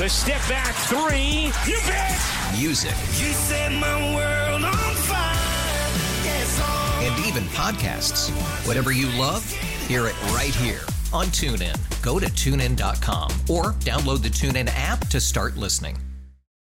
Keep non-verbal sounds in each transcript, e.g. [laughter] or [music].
The step back three. You bet. music, You set my world on fire. Yes, oh. and even podcasts. Whatever you love, hear it right here on TuneIn. Go to tunein.com or download the TuneIn app to start listening.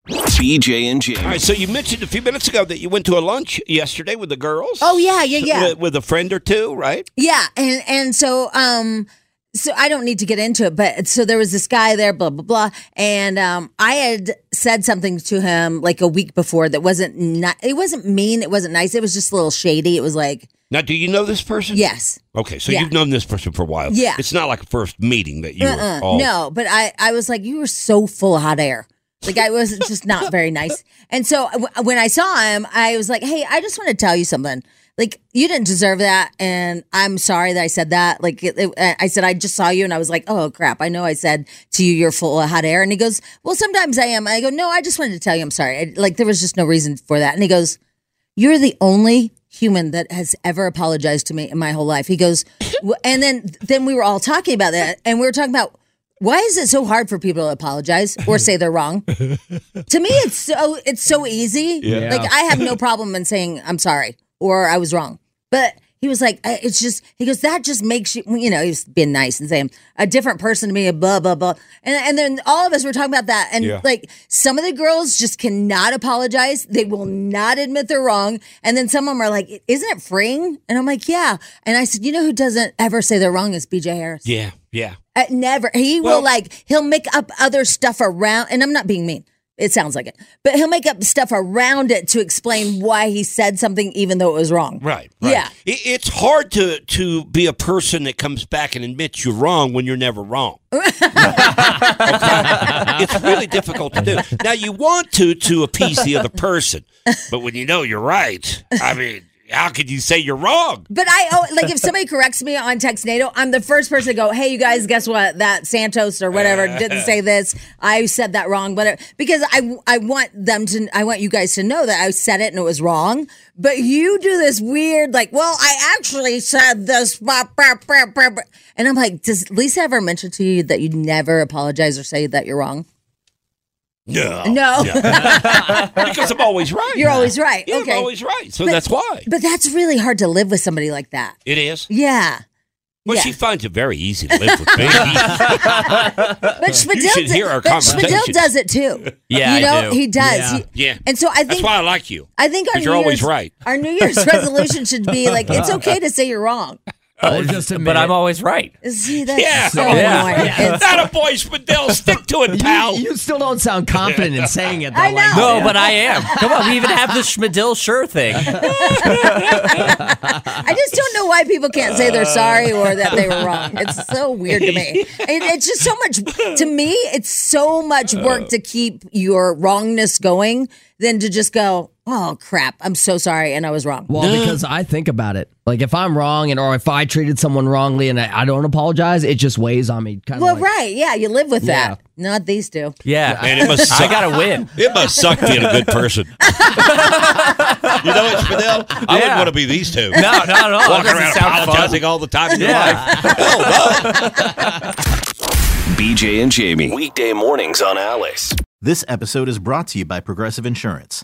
BJ and Jamie. All right, so you mentioned a few minutes ago that you went to a lunch yesterday with the girls. Oh yeah, yeah, yeah. With, with a friend or two, right? Yeah, and and so um so I don't need to get into it, but so there was this guy there, blah blah blah, and um I had said something to him like a week before that wasn't not it wasn't mean, it wasn't nice, it was just a little shady. It was like Now, do you know this person? yes. Okay, so Yeah. you've known this person for a while. Yeah. It's not like a first meeting that you Uh-uh, were all. No, but I, I was like, you were so full of hot air. The guy was just not very nice. And so w- when I saw him, I was like, hey, I just want to tell you something. Like, you didn't deserve that. And I'm sorry that I said that. Like, it, it- I said, I just saw you and I was like, oh, crap. I know I said to you, you're full of hot air. And he goes, well, sometimes I am. I go, no, I just wanted to tell you I'm sorry. I, like, there was just no reason for that. And he goes, you're the only human that has ever apologized to me in my whole life. He goes, and then then we were all talking about that, and we were talking about why is it so hard for people to apologize or say they're wrong? [laughs] to me, it's so it's so easy. Like I have no problem in saying I'm sorry or I was wrong, but. He was like, it's just, he goes, that just makes you, you know, he's being nice and saying a different person to me, blah, blah, blah. And, and then all of us were talking about that. And Yeah. like some of the girls just cannot apologize. They will not admit they're wrong. And then some of them are like, isn't it freeing? And I'm like, yeah. And I said, you know who doesn't ever say they're wrong is BJ Harris. Yeah, yeah. Uh, never. He Well- will like, he'll make up other stuff around, and I'm not being mean. It sounds like it, but he'll make up stuff around it to explain why he said something, even though it was wrong. Right, right. Yeah. It, it's hard to to be a person that comes back and admits you're wrong when you're never wrong. [laughs] Okay? It's really difficult to do. Now you want to to appease the other person, but when you know you're right, I mean, how could you say you're wrong? But I oh, like if somebody corrects me on Textnado, I'm the first person to go, "Hey, you guys, guess what? That Santos or whatever [laughs] didn't say this. I said that wrong." But because I I want them to, I want you guys to know that I said it and it was wrong. But you do this weird, like, well, I actually said this, bah, bah, bah, bah, bah." and I'm like, does Lisa ever mention to you that you never apologize or say that you're wrong? No, No, [laughs] because I'm always right. you're always right. Yeah, okay, I'm always right. So But- that's why but that's really hard to live with somebody like that. it is. Yeah. Well, yeah. she finds it very easy to live with me. [laughs] But Spadil, should hear our but Spadil does it too. Yeah, you I know do. he does. Yeah. He- Yeah. and so I think That's why I like you. I think our 'Cause New you're always Year's, right. Our New Year's [laughs] resolution should be like it's okay to say you're wrong. Oh, but I'm always right. See, that's Yeah. so Yeah. annoying. [laughs] It's- Not a boy, Spadell. Stick to it, pal. You, you still don't sound confident in [laughs] saying it. Though, I like- know. No, but I am. Come on, we even have the Schmidl sure thing. [laughs] I just don't know why people can't say they're sorry or that they were wrong. It's so weird to me. It, it's just so much to me. It's so much work to keep your wrongness going than to just go, "Oh crap, I'm so sorry and I was wrong." Well, because I think about it. Like if I'm wrong and or if I treated someone wrongly and I, I don't apologize, it just weighs on me. Kind of Well, like, right, yeah, you live with Yeah. that. Not these two. Yeah. Man, it must [laughs] I suck. gotta win. It must suck being a good person. [laughs] you know what, Spadell? I wouldn't Yeah. want to be these two. No, not at all. That Walking doesn't around sound fun. apologizing all the time in your Yeah. life. [laughs] BJ and Jamie. Weekday mornings on Alice. This episode is brought to you by Progressive Insurance.